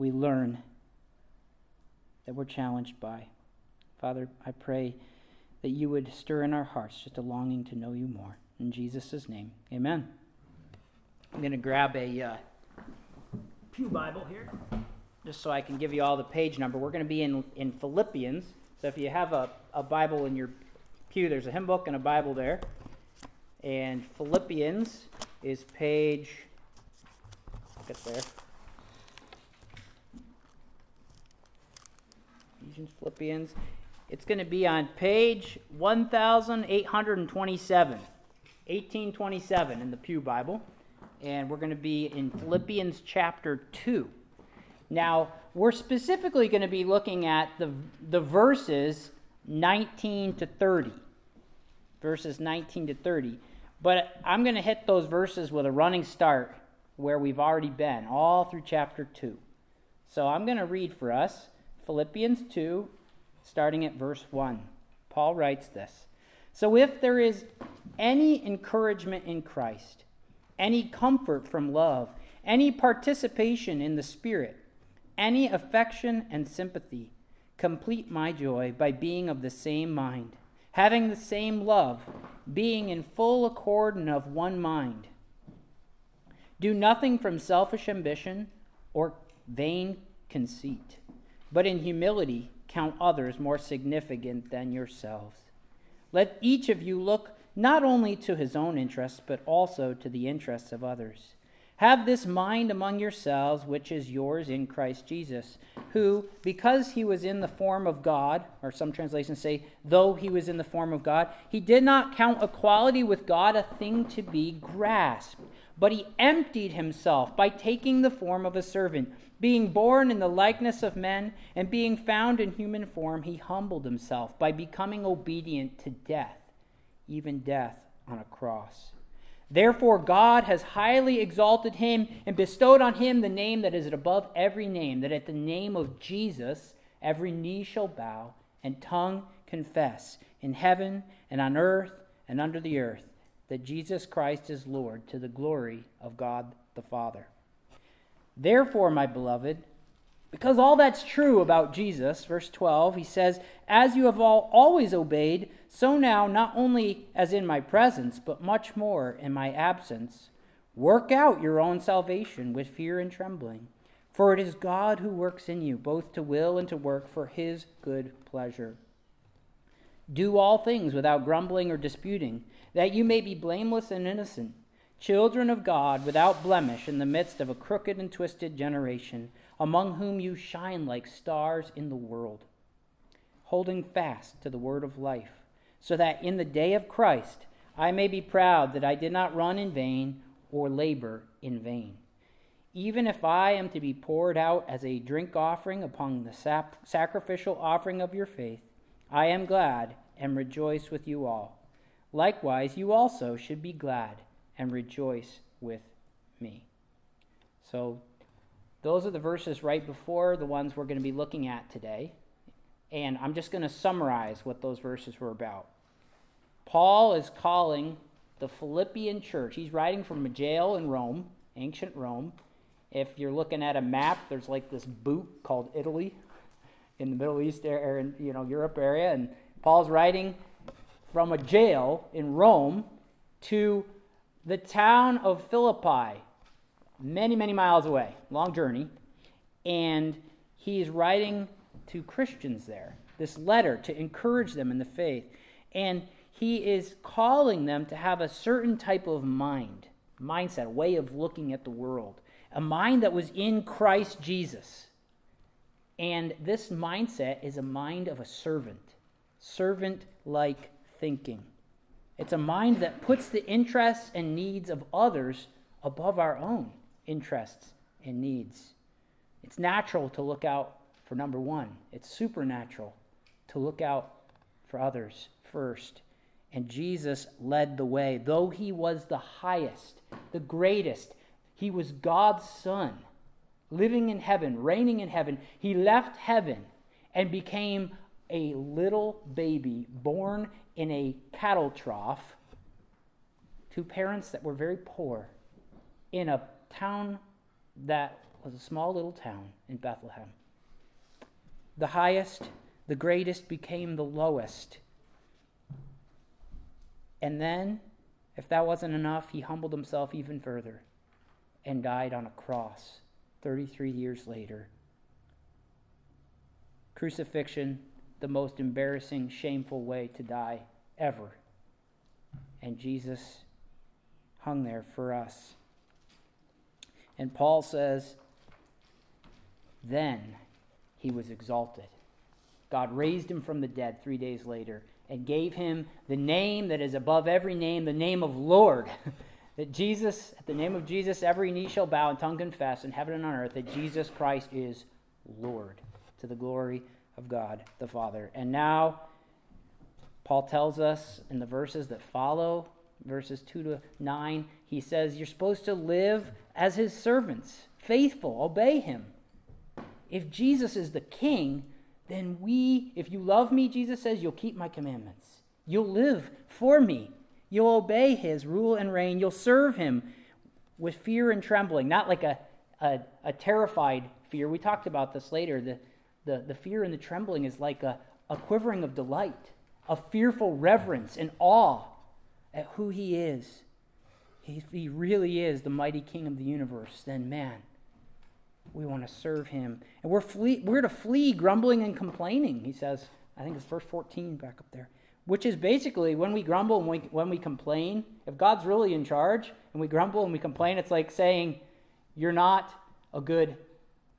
we learn that we're challenged by. Father, I pray that you would stir in our hearts just a longing to know you more. In Jesus' name, amen. I'm going to grab a uh, Pew Bible here just so I can give you all the page number. We're going to be in, in Philippians. So if you have a, a Bible in your pew, there's a hymn book and a Bible there. And Philippians is page, get there. Ephesians, Philippians. It's going to be on page 1827, 1827 in the Pew Bible. And we're going to be in Philippians chapter 2. Now, we're specifically going to be looking at the, the verses 19 to 30. Verses 19 to 30. But I'm going to hit those verses with a running start where we've already been, all through chapter 2. So I'm going to read for us Philippians 2, starting at verse 1. Paul writes this So if there is any encouragement in Christ, any comfort from love, any participation in the Spirit, any affection and sympathy. Complete my joy by being of the same mind, having the same love, being in full accord and of one mind. Do nothing from selfish ambition or vain conceit, but in humility count others more significant than yourselves. Let each of you look not only to his own interests, but also to the interests of others. Have this mind among yourselves, which is yours in Christ Jesus, who, because he was in the form of God, or some translations say, though he was in the form of God, he did not count equality with God a thing to be grasped, but he emptied himself by taking the form of a servant. Being born in the likeness of men, and being found in human form, he humbled himself by becoming obedient to death, even death on a cross. Therefore, God has highly exalted him and bestowed on him the name that is above every name, that at the name of Jesus every knee shall bow and tongue confess in heaven and on earth and under the earth that Jesus Christ is Lord to the glory of God the Father. Therefore, my beloved, because all that's true about Jesus, verse 12, he says, As you have all always obeyed, so now, not only as in my presence, but much more in my absence, work out your own salvation with fear and trembling. For it is God who works in you, both to will and to work for his good pleasure. Do all things without grumbling or disputing, that you may be blameless and innocent, children of God without blemish in the midst of a crooked and twisted generation among whom you shine like stars in the world, holding fast to the word of life, so that in the day of Christ I may be proud that I did not run in vain or labor in vain. Even if I am to be poured out as a drink offering upon the sap- sacrificial offering of your faith, I am glad and rejoice with you all. Likewise, you also should be glad and rejoice with me. So, those are the verses right before the ones we're going to be looking at today. And I'm just going to summarize what those verses were about. Paul is calling the Philippian church, he's writing from a jail in Rome, ancient Rome. If you're looking at a map, there's like this boot called Italy in the Middle East area, in, you know, Europe area. And Paul's writing from a jail in Rome to the town of Philippi, many, many miles away, long journey, and he is writing to Christians there this letter to encourage them in the faith. And he is calling them to have a certain type of mind, mindset, way of looking at the world, a mind that was in Christ Jesus. And this mindset is a mind of a servant, servant like thinking. It's a mind that puts the interests and needs of others above our own interests and needs. It's natural to look out for number one, it's supernatural to look out for others first. And Jesus led the way. Though he was the highest, the greatest, he was God's Son, living in heaven, reigning in heaven. He left heaven and became a little baby born in a cattle trough to parents that were very poor in a town that was a small little town in Bethlehem. The highest, the greatest became the lowest. And then, if that wasn't enough, he humbled himself even further and died on a cross 33 years later. Crucifixion, the most embarrassing, shameful way to die ever. And Jesus hung there for us. And Paul says, then he was exalted. God raised him from the dead three days later and gave him the name that is above every name, the name of Lord. that Jesus, at the name of Jesus, every knee shall bow and tongue confess in heaven and on earth that Jesus Christ is Lord to the glory of God the Father. And now, Paul tells us in the verses that follow, verses 2 to 9, he says, You're supposed to live as his servants, faithful, obey him. If Jesus is the king, then we, if you love me, Jesus says, you'll keep my commandments. You'll live for me. You'll obey his rule and reign. You'll serve him with fear and trembling, not like a, a, a terrified fear. We talked about this later. The, the, the fear and the trembling is like a, a quivering of delight, a fearful reverence and awe at who he is. If he really is the mighty king of the universe, then man, we want to serve him. And we're, flee, we're to flee grumbling and complaining, he says. I think it's verse 14 back up there. Which is basically when we grumble and we, when we complain, if God's really in charge and we grumble and we complain, it's like saying, You're not a good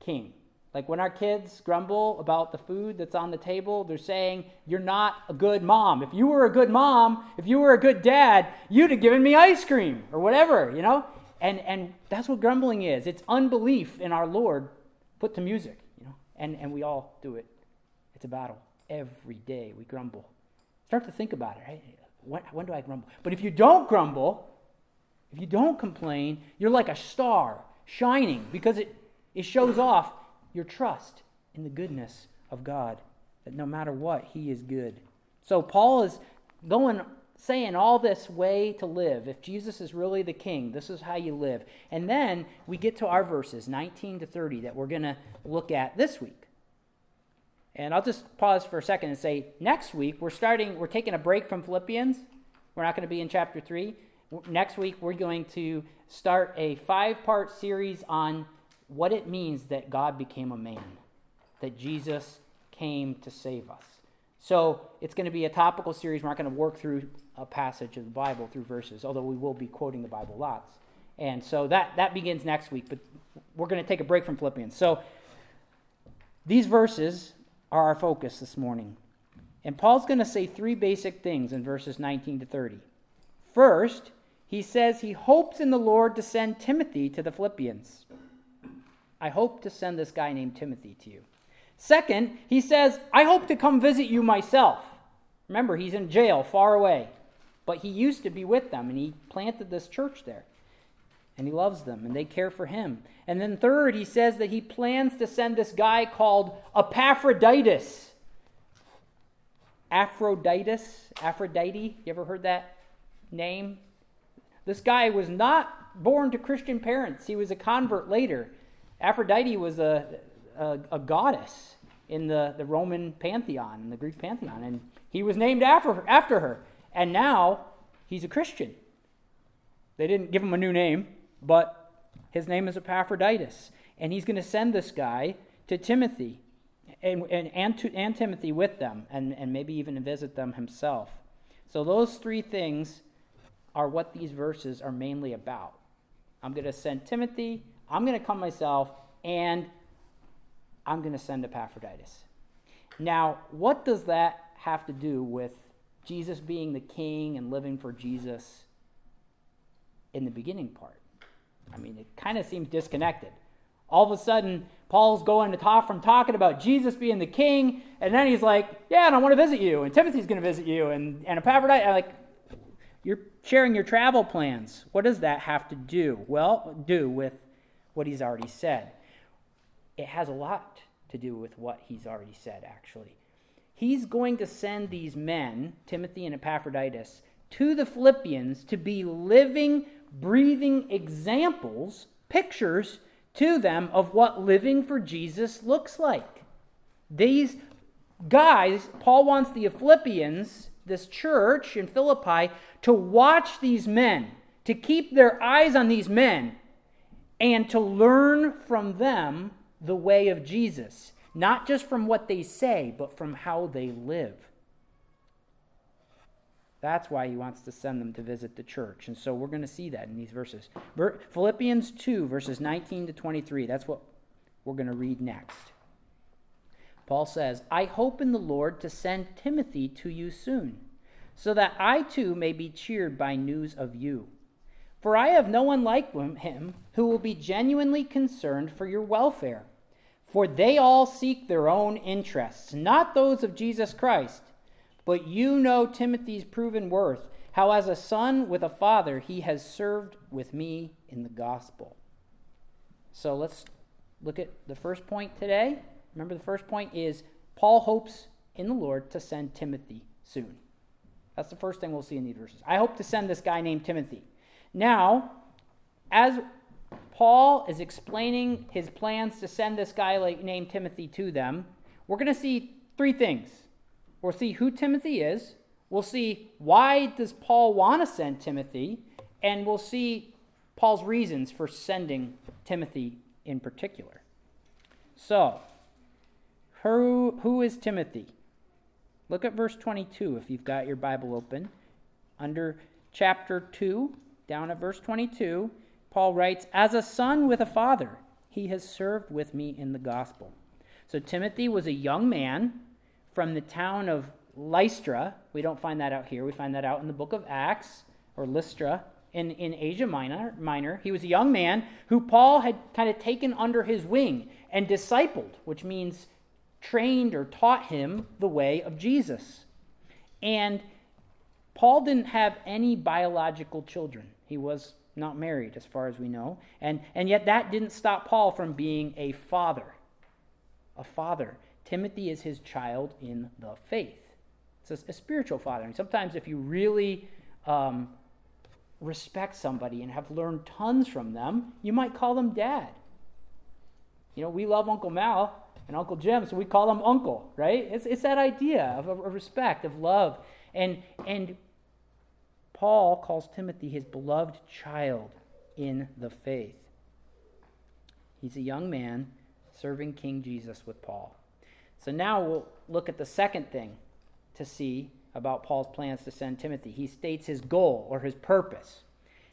king. Like when our kids grumble about the food that's on the table, they're saying, You're not a good mom. If you were a good mom, if you were a good dad, you'd have given me ice cream or whatever, you know? And, and that's what grumbling is it's unbelief in our Lord put to music, you know? And, and we all do it. It's a battle. Every day we grumble. Start to think about it, right? When, when do I grumble? But if you don't grumble, if you don't complain, you're like a star shining because it, it shows off your trust in the goodness of God, that no matter what, He is good. So Paul is going, saying all this way to live. If Jesus is really the king, this is how you live. And then we get to our verses, 19 to 30, that we're going to look at this week. And I'll just pause for a second and say, next week we're starting, we're taking a break from Philippians. We're not going to be in chapter 3. Next week we're going to start a five part series on what it means that God became a man, that Jesus came to save us. So it's going to be a topical series. We're not going to work through a passage of the Bible through verses, although we will be quoting the Bible lots. And so that, that begins next week, but we're going to take a break from Philippians. So these verses are our focus this morning. And Paul's going to say three basic things in verses 19 to 30. First, he says he hopes in the Lord to send Timothy to the Philippians. I hope to send this guy named Timothy to you. Second, he says, I hope to come visit you myself. Remember, he's in jail far away, but he used to be with them and he planted this church there. And he loves them and they care for him. And then, third, he says that he plans to send this guy called Epaphroditus. Aphroditus? Aphrodite? You ever heard that name? This guy was not born to Christian parents, he was a convert later. Aphrodite was a, a, a goddess in the, the Roman pantheon, in the Greek pantheon, and he was named after, after her. And now he's a Christian. They didn't give him a new name, but his name is Epaphroditus. And he's going to send this guy to Timothy and, and, and, to, and Timothy with them, and, and maybe even visit them himself. So, those three things are what these verses are mainly about. I'm going to send Timothy, I'm going to come myself and I'm going to send Epaphroditus. Now, what does that have to do with Jesus being the king and living for Jesus in the beginning part? I mean, it kind of seems disconnected. All of a sudden, Paul's going to talk from talking about Jesus being the king, and then he's like, "Yeah, and I want to visit you, and Timothy's going to visit you, and and Epaphroditus." Like, you're sharing your travel plans. What does that have to do? Well, do with what he's already said. It has a lot to do with what he's already said, actually. He's going to send these men, Timothy and Epaphroditus, to the Philippians to be living, breathing examples, pictures to them of what living for Jesus looks like. These guys, Paul wants the Philippians, this church in Philippi, to watch these men, to keep their eyes on these men, and to learn from them the way of Jesus, not just from what they say, but from how they live. That's why he wants to send them to visit the church. And so we're going to see that in these verses. Philippians 2, verses 19 to 23. That's what we're going to read next. Paul says, I hope in the Lord to send Timothy to you soon, so that I too may be cheered by news of you. For I have no one like him who will be genuinely concerned for your welfare. For they all seek their own interests, not those of Jesus Christ. But you know Timothy's proven worth, how as a son with a father he has served with me in the gospel. So let's look at the first point today. Remember, the first point is Paul hopes in the Lord to send Timothy soon. That's the first thing we'll see in these verses. I hope to send this guy named Timothy. Now, as Paul is explaining his plans to send this guy named Timothy to them, we're going to see three things. We'll see who Timothy is, we'll see why does Paul want to send Timothy, and we'll see Paul's reasons for sending Timothy in particular. So, who, who is Timothy? Look at verse 22 if you've got your Bible open. Under chapter 2, down at verse 22, Paul writes, As a son with a father, he has served with me in the gospel. So Timothy was a young man from the town of Lystra. We don't find that out here. We find that out in the book of Acts or Lystra in, in Asia Minor, Minor. He was a young man who Paul had kind of taken under his wing and discipled, which means trained or taught him the way of Jesus. And Paul didn't have any biological children. He was not married, as far as we know. And, and yet that didn't stop Paul from being a father. A father. Timothy is his child in the faith. It's a, a spiritual father. And sometimes, if you really um, respect somebody and have learned tons from them, you might call them dad. You know, we love Uncle Mal and Uncle Jim, so we call them uncle, right? It's, it's that idea of, of respect, of love. And, and Paul calls Timothy his beloved child in the faith. He's a young man serving King Jesus with Paul. So now we'll look at the second thing to see about Paul's plans to send Timothy. He states his goal or his purpose.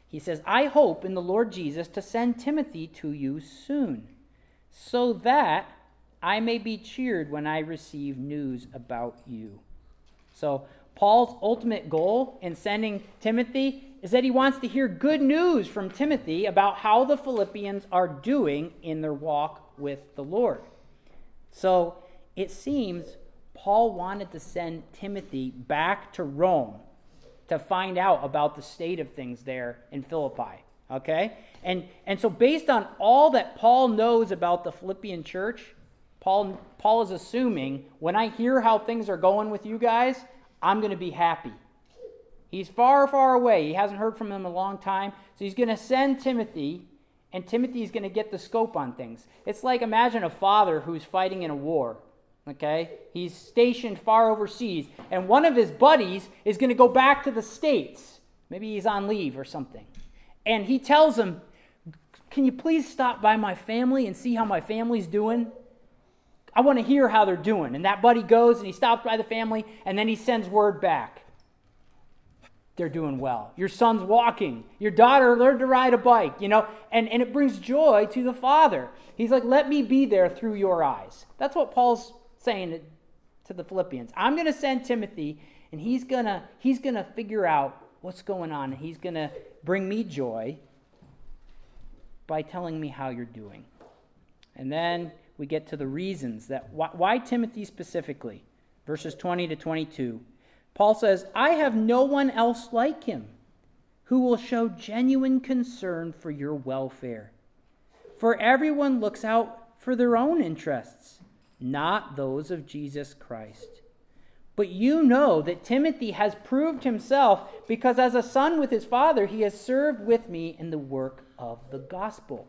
He says, I hope in the Lord Jesus to send Timothy to you soon, so that I may be cheered when I receive news about you. So Paul's ultimate goal in sending Timothy is that he wants to hear good news from Timothy about how the Philippians are doing in their walk with the Lord. So it seems Paul wanted to send Timothy back to Rome to find out about the state of things there in Philippi. Okay? And, and so, based on all that Paul knows about the Philippian church, Paul, Paul is assuming when I hear how things are going with you guys, I'm going to be happy. He's far, far away. He hasn't heard from him a long time. So he's going to send Timothy, and Timothy's going to get the scope on things. It's like imagine a father who's fighting in a war. Okay? He's stationed far overseas, and one of his buddies is going to go back to the States. Maybe he's on leave or something. And he tells him, Can you please stop by my family and see how my family's doing? I want to hear how they're doing. And that buddy goes and he stops by the family and then he sends word back. They're doing well. Your son's walking. Your daughter learned to ride a bike, you know, and, and it brings joy to the father. He's like, let me be there through your eyes. That's what Paul's saying to the Philippians. I'm going to send Timothy and he's going to he's going to figure out what's going on. and He's going to bring me joy by telling me how you're doing. And then we get to the reasons that why, why Timothy specifically. Verses 20 to 22. Paul says, I have no one else like him who will show genuine concern for your welfare. For everyone looks out for their own interests, not those of Jesus Christ. But you know that Timothy has proved himself because, as a son with his father, he has served with me in the work of the gospel.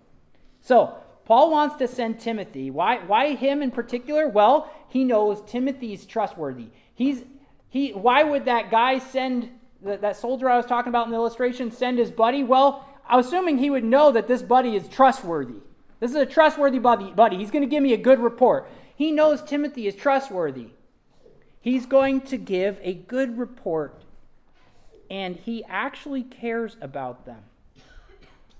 So, Paul wants to send Timothy. Why, why him in particular? Well, he knows Timothy's trustworthy. He's, he, why would that guy send, that, that soldier I was talking about in the illustration, send his buddy? Well, I'm assuming he would know that this buddy is trustworthy. This is a trustworthy buddy. buddy. He's going to give me a good report. He knows Timothy is trustworthy. He's going to give a good report, and he actually cares about them.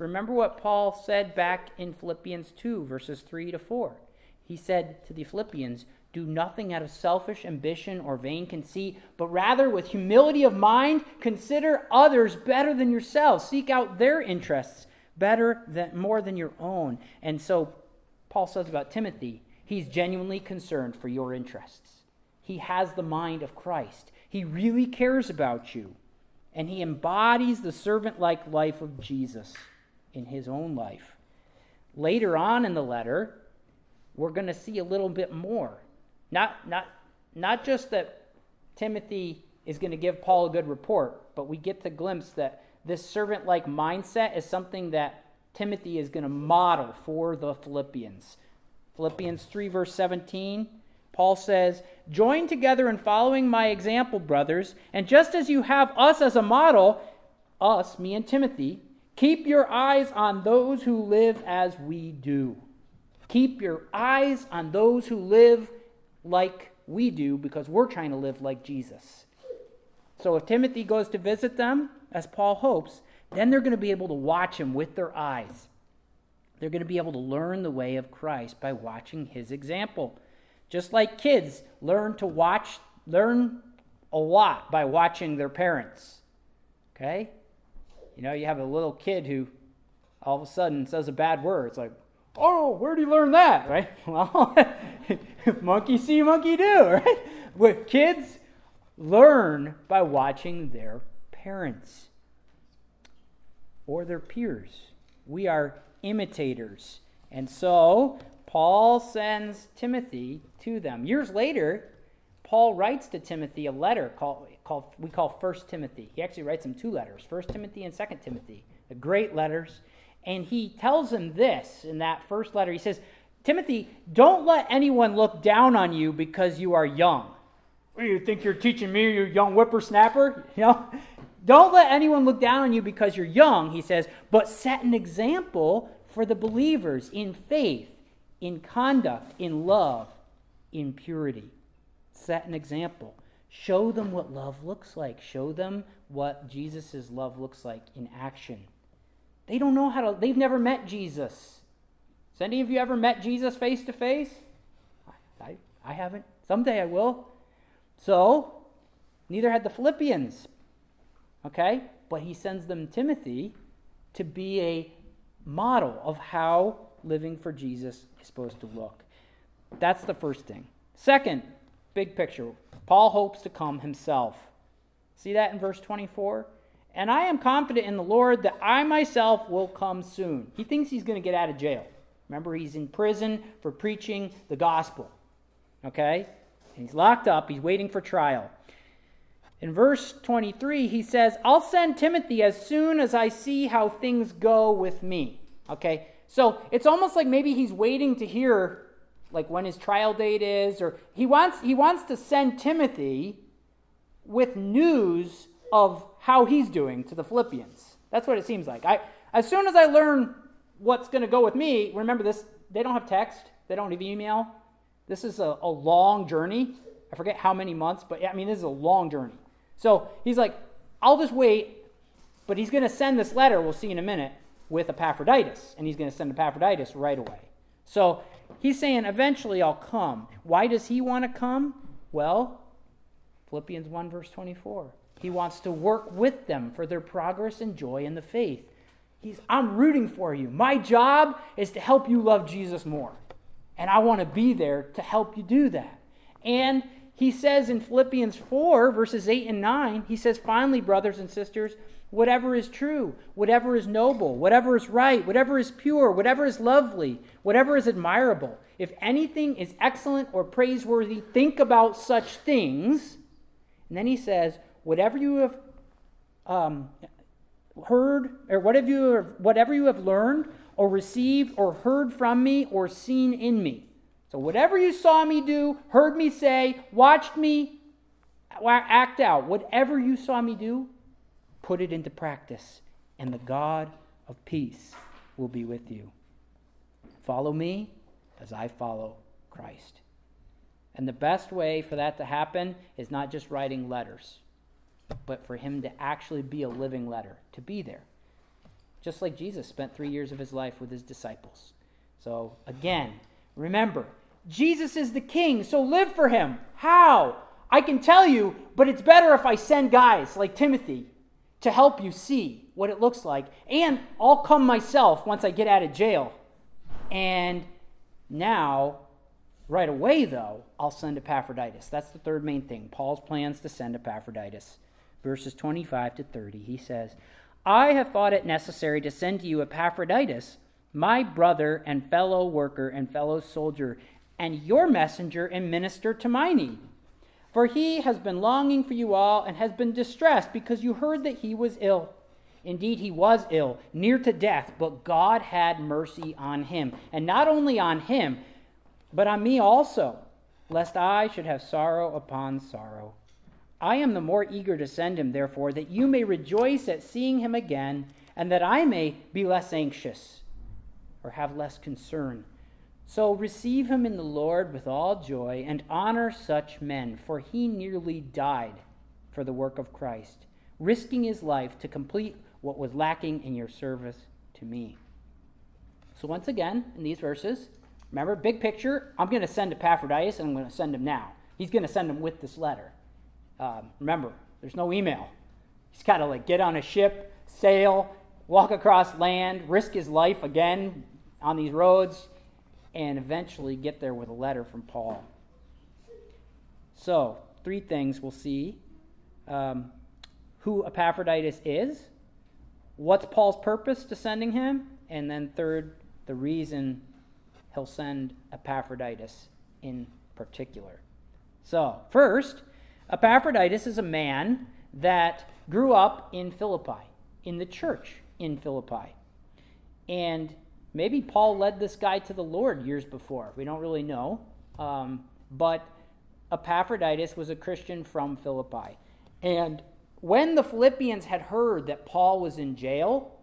Remember what Paul said back in Philippians 2, verses 3 to 4. He said to the Philippians, Do nothing out of selfish ambition or vain conceit, but rather with humility of mind, consider others better than yourselves. Seek out their interests better than more than your own. And so Paul says about Timothy, he's genuinely concerned for your interests. He has the mind of Christ. He really cares about you. And he embodies the servant like life of Jesus in his own life. Later on in the letter, we're going to see a little bit more. Not, not, not just that Timothy is going to give Paul a good report, but we get the glimpse that this servant like mindset is something that Timothy is going to model for the Philippians. Philippians 3, verse 17, Paul says, Join together in following my example, brothers, and just as you have us as a model, us, me and Timothy, Keep your eyes on those who live as we do. Keep your eyes on those who live like we do because we're trying to live like Jesus. So if Timothy goes to visit them, as Paul hopes, then they're going to be able to watch him with their eyes. They're going to be able to learn the way of Christ by watching his example. Just like kids learn to watch, learn a lot by watching their parents. Okay? You know, you have a little kid who all of a sudden says a bad word. It's like, oh, where did he learn that? Right? Well, monkey see, monkey do, right? With kids learn by watching their parents or their peers. We are imitators. And so Paul sends Timothy to them. Years later, Paul writes to Timothy a letter called, called we call First Timothy. He actually writes him two letters, First Timothy and Second Timothy. They're great letters. And he tells him this in that first letter. He says, Timothy, don't let anyone look down on you because you are young. What, you think you're teaching me, you young whippersnapper? You know? Don't let anyone look down on you because you're young, he says, but set an example for the believers in faith, in conduct, in love, in purity set an example. Show them what love looks like. Show them what Jesus' love looks like in action. They don't know how to, they've never met Jesus. Has any of you ever met Jesus face to face? I, I haven't. Someday I will. So, neither had the Philippians. Okay? But he sends them Timothy to be a model of how living for Jesus is supposed to look. That's the first thing. Second, Big picture. Paul hopes to come himself. See that in verse 24? And I am confident in the Lord that I myself will come soon. He thinks he's going to get out of jail. Remember, he's in prison for preaching the gospel. Okay? And he's locked up, he's waiting for trial. In verse 23, he says, I'll send Timothy as soon as I see how things go with me. Okay? So it's almost like maybe he's waiting to hear like when his trial date is, or he wants he wants to send Timothy with news of how he's doing to the Philippians. That's what it seems like. I as soon as I learn what's going to go with me, remember this, they don't have text, they don't have email. This is a, a long journey. I forget how many months, but I mean, this is a long journey. So he's like, I'll just wait, but he's going to send this letter, we'll see in a minute, with Epaphroditus, and he's going to send Epaphroditus right away. So He's saying, eventually I'll come. Why does he want to come? Well, Philippians 1, verse 24. He wants to work with them for their progress and joy in the faith. He's, I'm rooting for you. My job is to help you love Jesus more. And I want to be there to help you do that. And he says in Philippians 4, verses 8 and 9, he says, Finally, brothers and sisters, whatever is true, whatever is noble, whatever is right, whatever is pure, whatever is lovely, whatever is admirable, if anything is excellent or praiseworthy, think about such things. And then he says, whatever you have um, heard, or whatever you have, whatever you have learned, or received or heard from me or seen in me. So, whatever you saw me do, heard me say, watched me act out, whatever you saw me do, put it into practice, and the God of peace will be with you. Follow me as I follow Christ. And the best way for that to happen is not just writing letters, but for him to actually be a living letter, to be there. Just like Jesus spent three years of his life with his disciples. So, again, remember, Jesus is the king, so live for him. How? I can tell you, but it's better if I send guys like Timothy to help you see what it looks like. And I'll come myself once I get out of jail. And now, right away, though, I'll send Epaphroditus. That's the third main thing. Paul's plans to send Epaphroditus. Verses 25 to 30, he says, I have thought it necessary to send to you Epaphroditus, my brother and fellow worker and fellow soldier, and your messenger and minister to my need. For he has been longing for you all and has been distressed because you heard that he was ill. Indeed, he was ill, near to death, but God had mercy on him. And not only on him, but on me also, lest I should have sorrow upon sorrow. I am the more eager to send him, therefore, that you may rejoice at seeing him again, and that I may be less anxious or have less concern. So receive him in the Lord with all joy, and honor such men, for he nearly died for the work of Christ, risking his life to complete what was lacking in your service to me. So, once again, in these verses, remember, big picture, I'm going to send Epaphroditus, and I'm going to send him now. He's going to send him with this letter. Um, remember, there's no email. He's got to like get on a ship, sail, walk across land, risk his life again on these roads, and eventually get there with a letter from Paul. So, three things we'll see um, who Epaphroditus is, what's Paul's purpose to sending him, and then third, the reason he'll send Epaphroditus in particular. So, first, Epaphroditus is a man that grew up in Philippi, in the church in Philippi. And maybe Paul led this guy to the Lord years before. We don't really know. Um, but Epaphroditus was a Christian from Philippi. And when the Philippians had heard that Paul was in jail,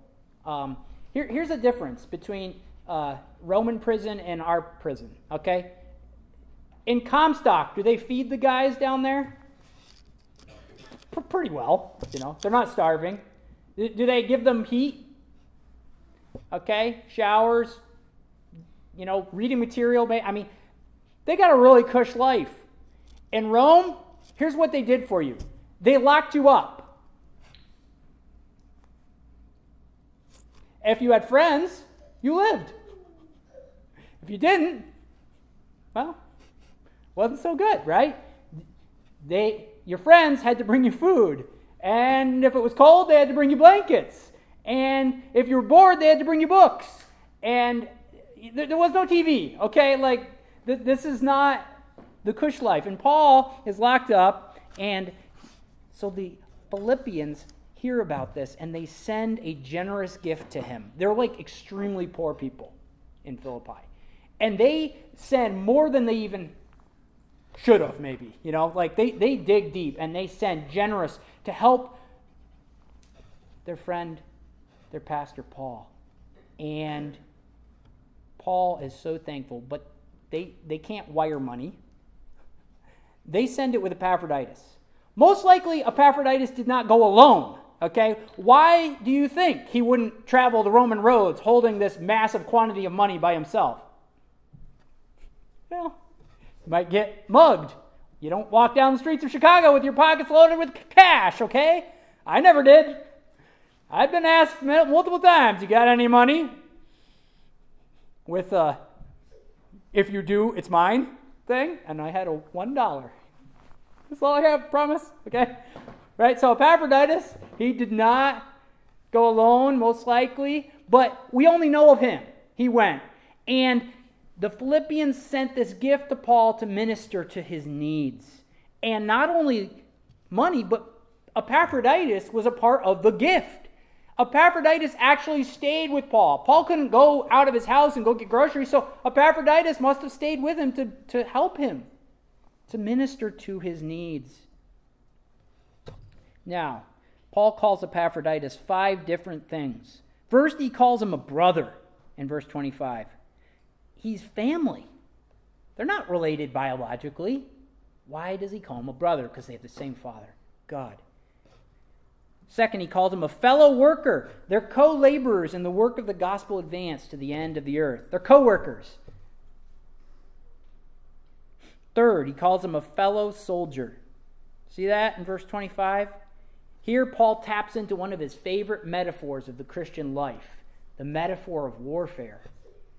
um, here, here's a difference between uh, Roman prison and our prison, okay? In Comstock, do they feed the guys down there? pretty well. You know, they're not starving. Do they give them heat? Okay, showers. You know, reading material. I mean, they got a really cush life. In Rome, here's what they did for you. They locked you up. If you had friends, you lived. If you didn't, well, wasn't so good, right? They your friends had to bring you food. And if it was cold, they had to bring you blankets. And if you were bored, they had to bring you books. And there, was no TV, okay? Like, this is not the cush life. And Paul is locked up, and so the Philippians hear about this and they send a generous gift to him. They're like extremely poor people in Philippi. And they send more than they even should have maybe you know like they, they dig deep and they send generous to help their friend their pastor paul and paul is so thankful but they they can't wire money they send it with epaphroditus most likely epaphroditus did not go alone okay why do you think he wouldn't travel the roman roads holding this massive quantity of money by himself well you might get mugged. You don't walk down the streets of Chicago with your pockets loaded with cash, okay? I never did. I've been asked multiple times, you got any money? With a, if you do, it's mine thing, and I had a one dollar. That's all I have, promise, okay? Right, so Epaphroditus, he did not go alone, most likely, but we only know of him. He went. And the Philippians sent this gift to Paul to minister to his needs. And not only money, but Epaphroditus was a part of the gift. Epaphroditus actually stayed with Paul. Paul couldn't go out of his house and go get groceries, so Epaphroditus must have stayed with him to, to help him, to minister to his needs. Now, Paul calls Epaphroditus five different things. First, he calls him a brother in verse 25. He's family. They're not related biologically. Why does he call him a brother? Because they have the same father, God. Second, he calls them a fellow worker. They're co laborers in the work of the gospel advance to the end of the earth. They're co workers. Third, he calls them a fellow soldier. See that in verse 25? Here, Paul taps into one of his favorite metaphors of the Christian life the metaphor of warfare.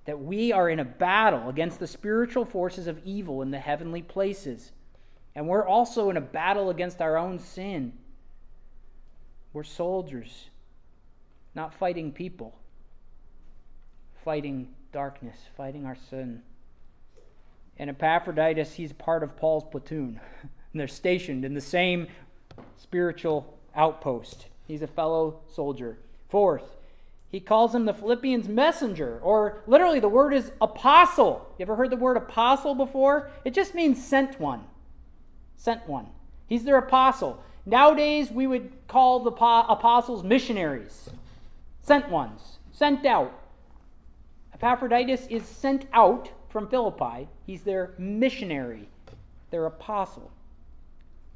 That we are in a battle against the spiritual forces of evil in the heavenly places. And we're also in a battle against our own sin. We're soldiers, not fighting people, fighting darkness, fighting our sin. And Epaphroditus, he's part of Paul's platoon. and they're stationed in the same spiritual outpost. He's a fellow soldier. Fourth, he calls him the Philippians messenger, or literally the word is apostle. You ever heard the word apostle before? It just means sent one. Sent one. He's their apostle. Nowadays, we would call the apostles missionaries, sent ones, sent out. Epaphroditus is sent out from Philippi. He's their missionary, their apostle.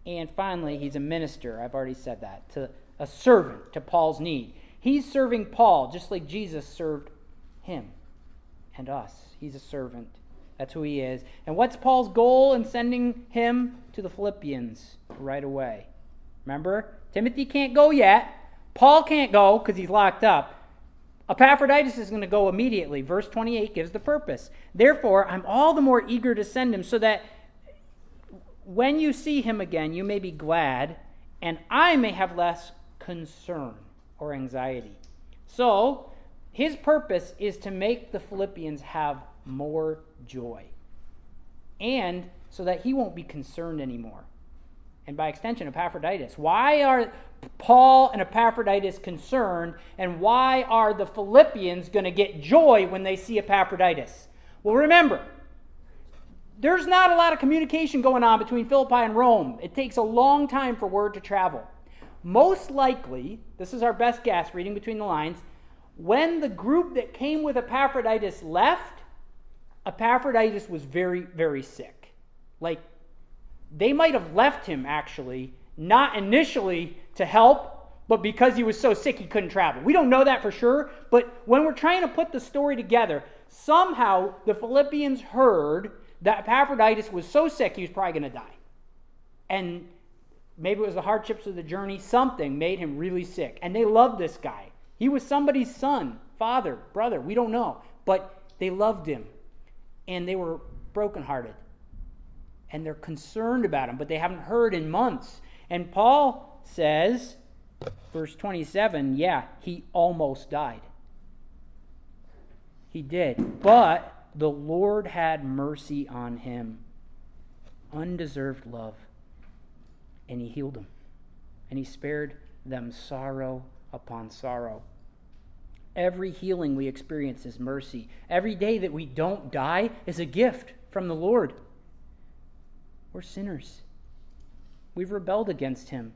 And finally, he's a minister. I've already said that, to a servant to Paul's need. He's serving Paul just like Jesus served him and us. He's a servant. That's who he is. And what's Paul's goal in sending him to the Philippians right away? Remember? Timothy can't go yet. Paul can't go because he's locked up. Epaphroditus is going to go immediately. Verse 28 gives the purpose. Therefore, I'm all the more eager to send him so that when you see him again, you may be glad, and I may have less concern or anxiety. So, his purpose is to make the Philippians have more joy, and so that he won't be concerned anymore and by extension, Epaphroditus. Why are Paul and Epaphroditus concerned, and why are the Philippians going to get joy when they see Epaphroditus? Well, remember, there's not a lot of communication going on between Philippi and Rome. It takes a long time for word to travel. Most likely, this is our best guess, reading between the lines, when the group that came with Epaphroditus left, Epaphroditus was very, very sick. Like they might have left him actually, not initially to help, but because he was so sick he couldn't travel. We don't know that for sure, but when we're trying to put the story together, somehow the Philippians heard that Epaphroditus was so sick he was probably going to die. And maybe it was the hardships of the journey, something made him really sick. And they loved this guy. He was somebody's son, father, brother, we don't know. But they loved him. And they were brokenhearted and they're concerned about him, but they haven't heard in months. And Paul says, verse 27, yeah, he almost died. He did. But the Lord had mercy on him, undeserved love, and he healed him. And he spared them sorrow upon sorrow. Every healing we experience is mercy. Every day that we don't die is a gift from the Lord. We're sinners. We've rebelled against him,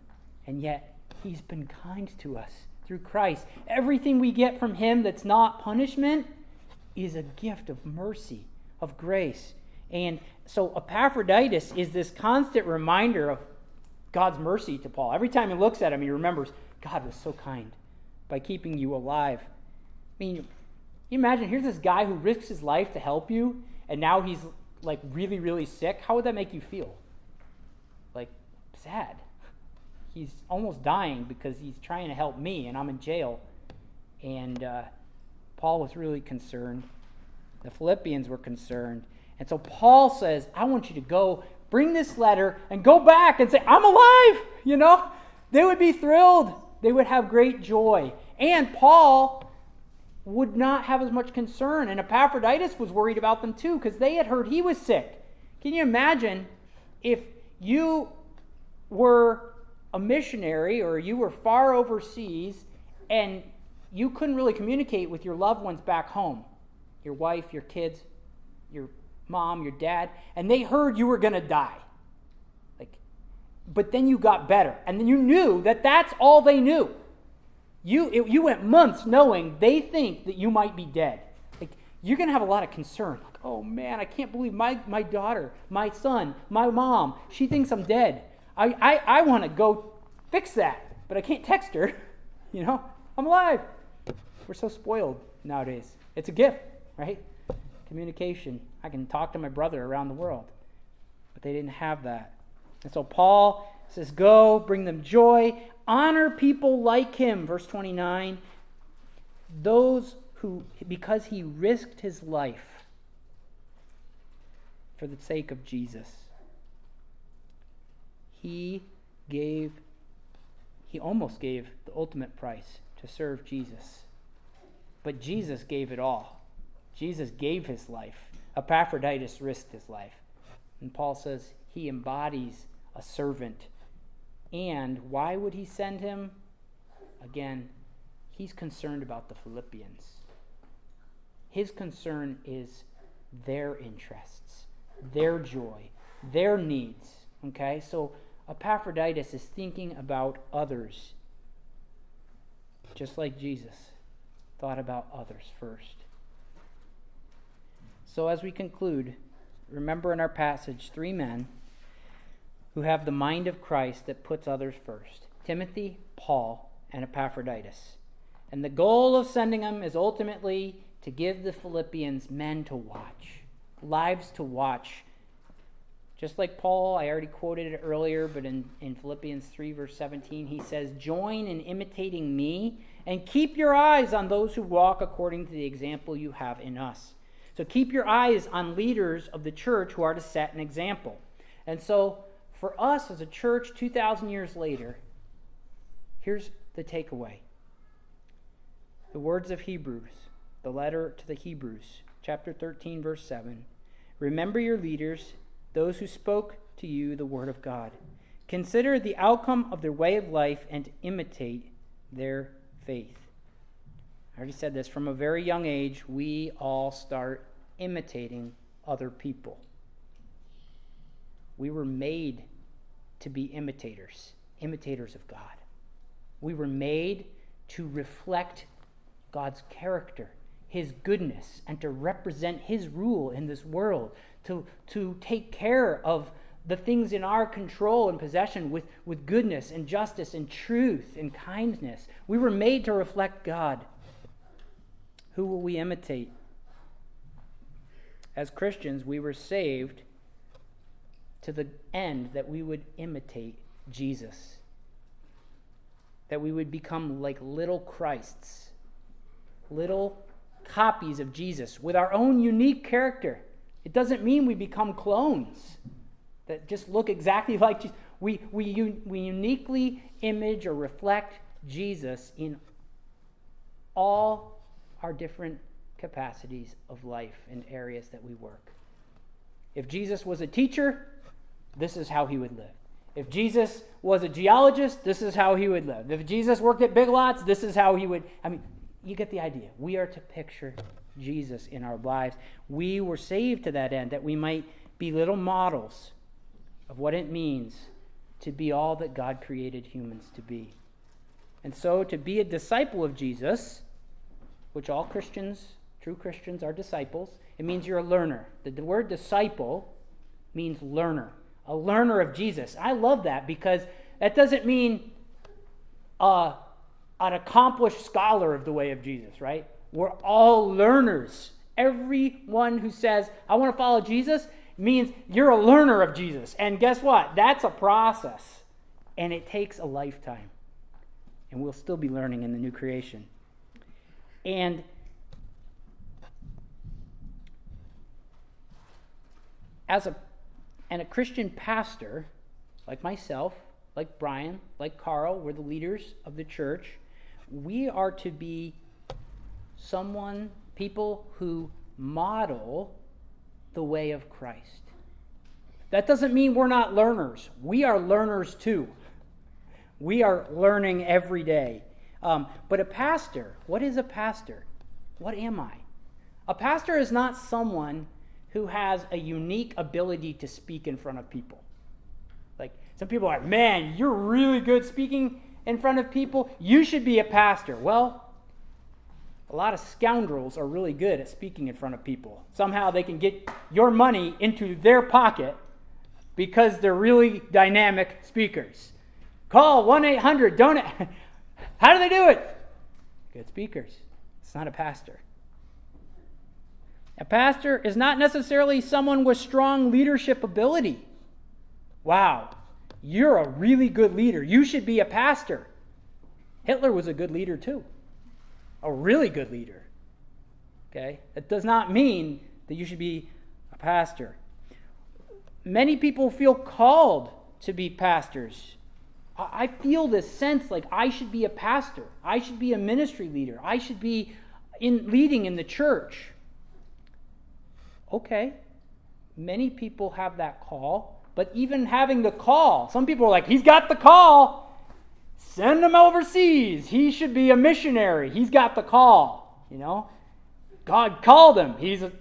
and yet he's been kind to us through Christ. Everything we get from him that's not punishment is a gift of mercy, of grace. And so Epaphroditus is this constant reminder of God's mercy to Paul. Every time he looks at him, he remembers God was so kind by keeping you alive. I mean, you imagine here's this guy who risks his life to help you, and now he's like really, really sick, how would that make you feel? Like sad. He's almost dying because he's trying to help me and I'm in jail. And uh, Paul was really concerned. The Philippians were concerned. And so Paul says, I want you to go bring this letter and go back and say, I'm alive. You know, they would be thrilled. They would have great joy. And Paul would not have as much concern. And Epaphroditus was worried about them too because they had heard he was sick. Can you imagine if you were a missionary or you were far overseas and you couldn't really communicate with your loved ones back home your wife, your kids, your mom, your dad, and they heard you were going to die. Like, but then you got better, and then you knew that that's all they knew. You, it, you went months knowing they think that you might be dead. Like, you're going to have a lot of concern. Like, oh man, I can't believe my, my daughter, my son, my mom, she thinks I'm dead. I, I, I want to go fix that, but I can't text her. You know, I'm alive. We're so spoiled nowadays. It's a gift, right? Communication. I can talk to my brother around the world, but they didn't have that. And so Paul says, Go, bring them joy, honor people like him. Verse 29 those who, because he risked his life for the sake of Jesus, he gave, he almost gave the ultimate price to serve Jesus. But Jesus gave it all. Jesus gave his life. Epaphroditus risked his life. And Paul says he embodies a servant. And why would he send him? Again, he's concerned about the Philippians. His concern is their interests, their joy, their needs. Okay? So Epaphroditus is thinking about others, just like Jesus thought about others first. So, as we conclude, remember in our passage three men who have the mind of Christ that puts others first Timothy, Paul, and Epaphroditus. And the goal of sending them is ultimately to give the Philippians men to watch, lives to watch just like Paul, I already quoted it earlier, but in, in Philippians 3, verse 17, he says, Join in imitating me and keep your eyes on those who walk according to the example you have in us. So keep your eyes on leaders of the church who are to set an example. And so for us as a church 2,000 years later, here's the takeaway the words of Hebrews, the letter to the Hebrews, chapter 13, verse 7. Remember your leaders those who spoke to you the word of God. Consider the outcome of their way of life and imitate their faith. I already said this from a very young age, we all start imitating other people. We were made to be imitators, imitators of God. We were made to reflect God's character, His goodness, and to represent His rule in this world, to, to take care of the things in our control and possession with, with goodness and justice and truth and kindness. We were made to reflect God. Who will we imitate? As Christians, we were saved to the end that we would imitate Jesus, that we would become like little Christs, little copies of Jesus with our own unique character. It doesn't mean we become clones that just look exactly like Jesus. We, we, we uniquely image or reflect Jesus in all our different capacities of life and areas that we work. If Jesus was a teacher, this is how he would live. If Jesus was a geologist, this is how he would live. If Jesus worked at Big Lots, this is how he would. I mean, you get the idea. We are to picture Jesus in our lives. We were saved to that end, that we might be little models of what it means to be all that God created humans to be. And so, to be a disciple of Jesus, which all Christians, true Christians, are disciples, it means you're a learner. The, the word disciple means learner, a learner of Jesus. I love that because that doesn't mean uh, an accomplished scholar of the way of Jesus, right? We're all learners. Everyone who says, I want to follow Jesus, means you're a learner of Jesus. And guess what? That's a process. And it takes a lifetime. And we'll still be learning in the new creation. And as a and a Christian pastor, like myself, like Brian, like Carl, we're the leaders of the church. We are to be someone, people who model the way of Christ. That doesn't mean we're not learners. We are learners too. We are learning every day. Um, but a pastor, what is a pastor? What am I? A pastor is not someone who has a unique ability to speak in front of people. Like some people are, man, you're really good speaking in front of people. You should be a pastor. Well, a lot of scoundrels are really good at speaking in front of people. Somehow they can get your money into their pocket because they're really dynamic speakers. Call 1 800 donate. How do they do it? Good speakers. It's not a pastor. A pastor is not necessarily someone with strong leadership ability. Wow, you're a really good leader. You should be a pastor. Hitler was a good leader too, a really good leader. Okay? That does not mean that you should be a pastor. Many people feel called to be pastors. I feel this sense like I should be a pastor. I should be a ministry leader. I should be in leading in the church. Okay. Many people have that call, but even having the call, some people are like, he's got the call. Send him overseas. He should be a missionary. He's got the call. You know, God called him. He's a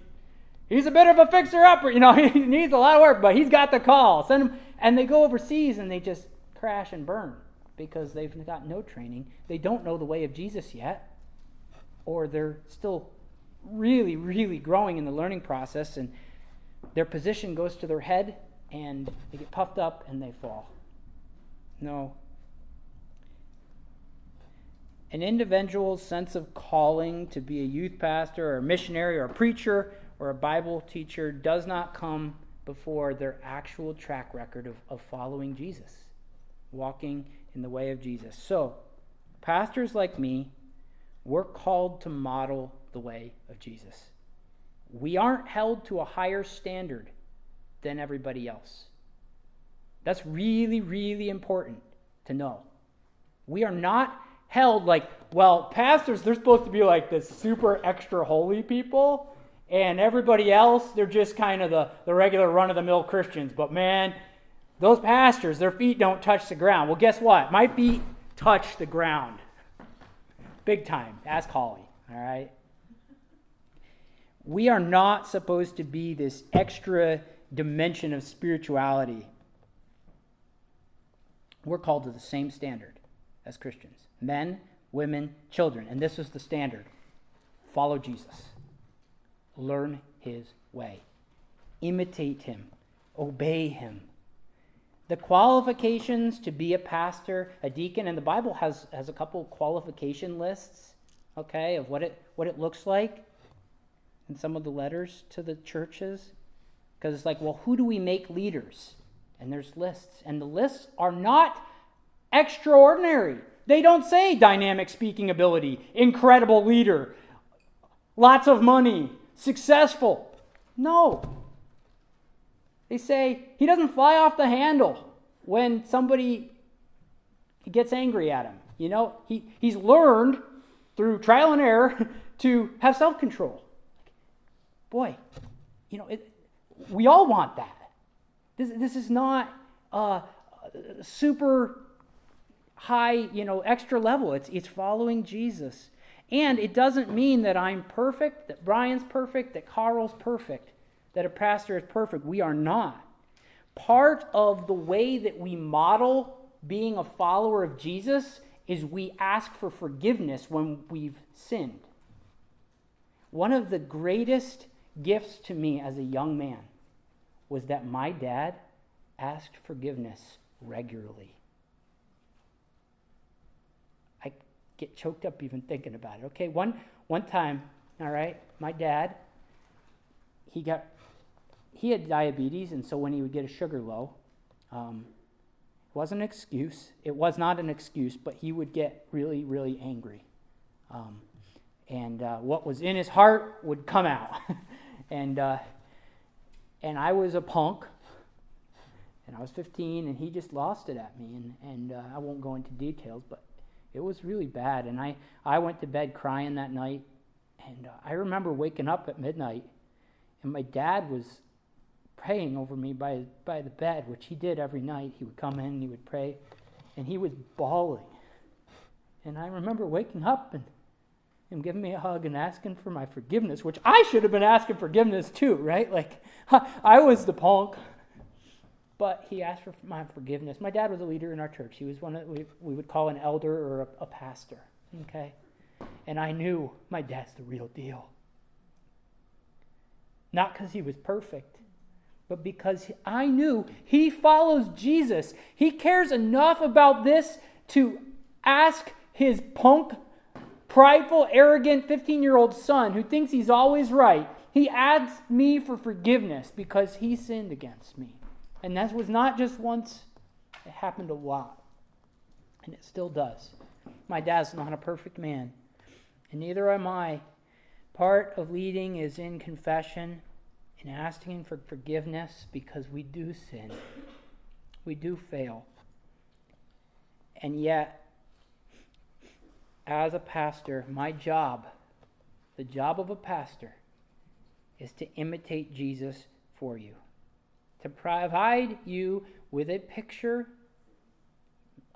he's a bit of a fixer upper. You know, he needs a lot of work, but he's got the call. Send him. And they go overseas and they just crash and burn because they've got no training. They don't know the way of Jesus yet, or they're still really, really growing in the learning process, and their position goes to their head, and they get puffed up and they fall. No. An individual's sense of calling to be a youth pastor or a missionary or a preacher or a Bible teacher does not come before their actual track record of, of following Jesus, walking in the way of Jesus. So, pastors like me, we're called to model the way of Jesus. We aren't held to a higher standard than everybody else. That's really, really important to know. We are not held like, well, pastors, they're supposed to be like this super extra holy people, and everybody else, they're just kind of the, the regular run of the mill Christians. But man, those pastors, their feet don't touch the ground. Well, guess what? My feet touch the ground. Big time. Ask Holly, all right? We are not supposed to be this extra dimension of spirituality. We're called to the same standard as Christians men, women, children. And this is the standard follow Jesus, learn his way, imitate him, obey him. The qualifications to be a pastor, a deacon, and the Bible has, has a couple qualification lists, okay, of what it, what it looks like in some of the letters to the churches? Because it's like, well, who do we make leaders? And there's lists. And the lists are not extraordinary. They don't say dynamic speaking ability, incredible leader, lots of money, successful. No. They say he doesn't fly off the handle when somebody gets angry at him. You know, he, he's learned through trial and error to have self control. Boy, you know, it, we all want that. This, this is not uh, super high, you know, extra level. It's, it's following Jesus. And it doesn't mean that I'm perfect, that Brian's perfect, that Carl's perfect, that a pastor is perfect. We are not. Part of the way that we model being a follower of Jesus is we ask for forgiveness when we've sinned. One of the greatest gifts to me as a young man was that my dad asked forgiveness regularly. I get choked up even thinking about it. Okay, one one time, all right, my dad, he got he had diabetes, and so when he would get a sugar low, um, it wasn't an excuse. It was not an excuse, but he would get really, really angry. Um, and uh, what was in his heart would come out. and uh, and I was a punk, and I was 15, and he just lost it at me, and and uh, I won't go into details, but it was really bad, and I I went to bed crying that night, and uh, I remember waking up at midnight, and my dad was praying over me by by the bed, which he did every night. He would come in, and he would pray, and he was bawling. And I remember waking up and him giving me a hug and asking for my forgiveness, which I should have been asking forgiveness too, right? Like, I was the punk. But he asked for my forgiveness. My dad was a leader in our church. He was one that we, we would call an elder or a, a pastor, okay? And I knew my dad's the real deal. Not because he was perfect, but because I knew he follows Jesus. He cares enough about this to ask his punk, prideful, arrogant 15 year old son who thinks he's always right. He asks me for forgiveness because he sinned against me. And that was not just once, it happened a lot. And it still does. My dad's not a perfect man, and neither am I. Part of leading is in confession and asking for forgiveness because we do sin. We do fail. And yet, as a pastor, my job, the job of a pastor, is to imitate Jesus for you, to provide you with a picture,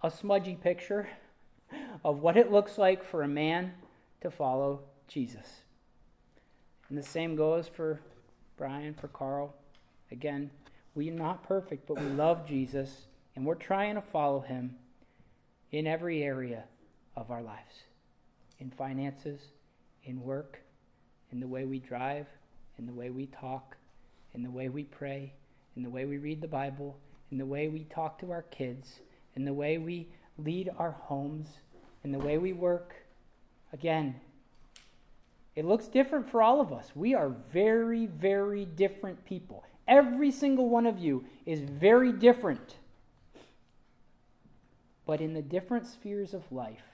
a smudgy picture, of what it looks like for a man to follow Jesus. And the same goes for Brian, for Carl. Again, we're not perfect, but we love Jesus, and we're trying to follow him in every area of our lives in finances, in work, in the way we drive, in the way we talk, in the way we pray, in the way we read the Bible, in the way we talk to our kids, in the way we lead our homes, in the way we work. Again, it looks different for all of us. We are very, very different people. Every single one of you is very different. But in the different spheres of life,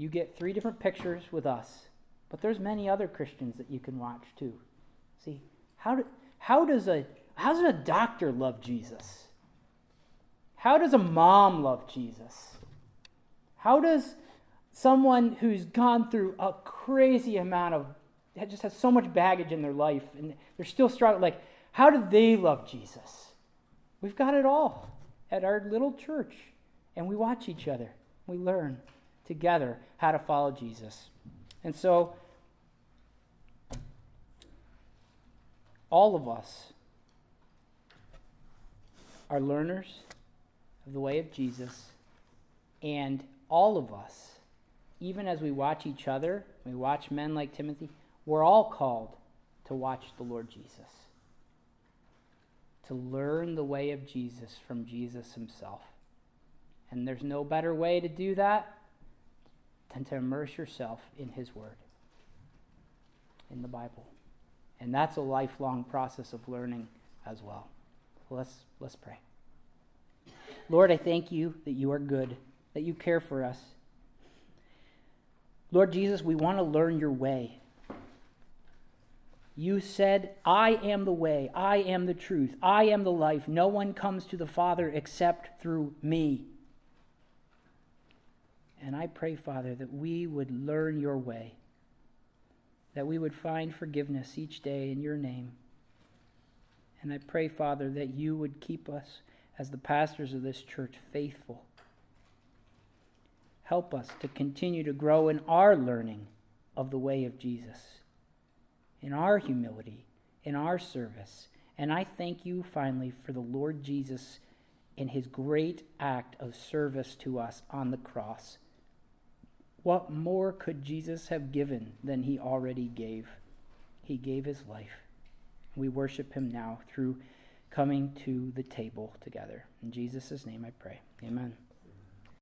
you get three different pictures with us. But there's many other Christians that you can watch too. See, how, do, how does a how does a doctor love Jesus? How does a mom love Jesus? How does someone who's gone through a crazy amount of just has so much baggage in their life and they're still struggling like how do they love jesus we've got it all at our little church and we watch each other we learn together how to follow jesus and so all of us are learners of the way of jesus and all of us even as we watch each other, we watch men like Timothy, we're all called to watch the Lord Jesus, to learn the way of Jesus from Jesus himself. And there's no better way to do that than to immerse yourself in his word, in the Bible. And that's a lifelong process of learning as well. Let's, let's pray. Lord, I thank you that you are good, that you care for us Lord Jesus, we want to learn your way. You said, I am the way, I am the truth, I am the life. No one comes to the Father except through me. And I pray, Father, that we would learn your way, that we would find forgiveness each day in your name. And I pray, Father, that you would keep us as the pastors of this church faithful Help us to continue to grow in our learning of the way of Jesus, in our humility, in our service. And I thank you finally for the Lord Jesus in his great act of service to us on the cross. What more could Jesus have given than he already gave? He gave his life. We worship him now through coming to the table together. In Jesus' name I pray. Amen.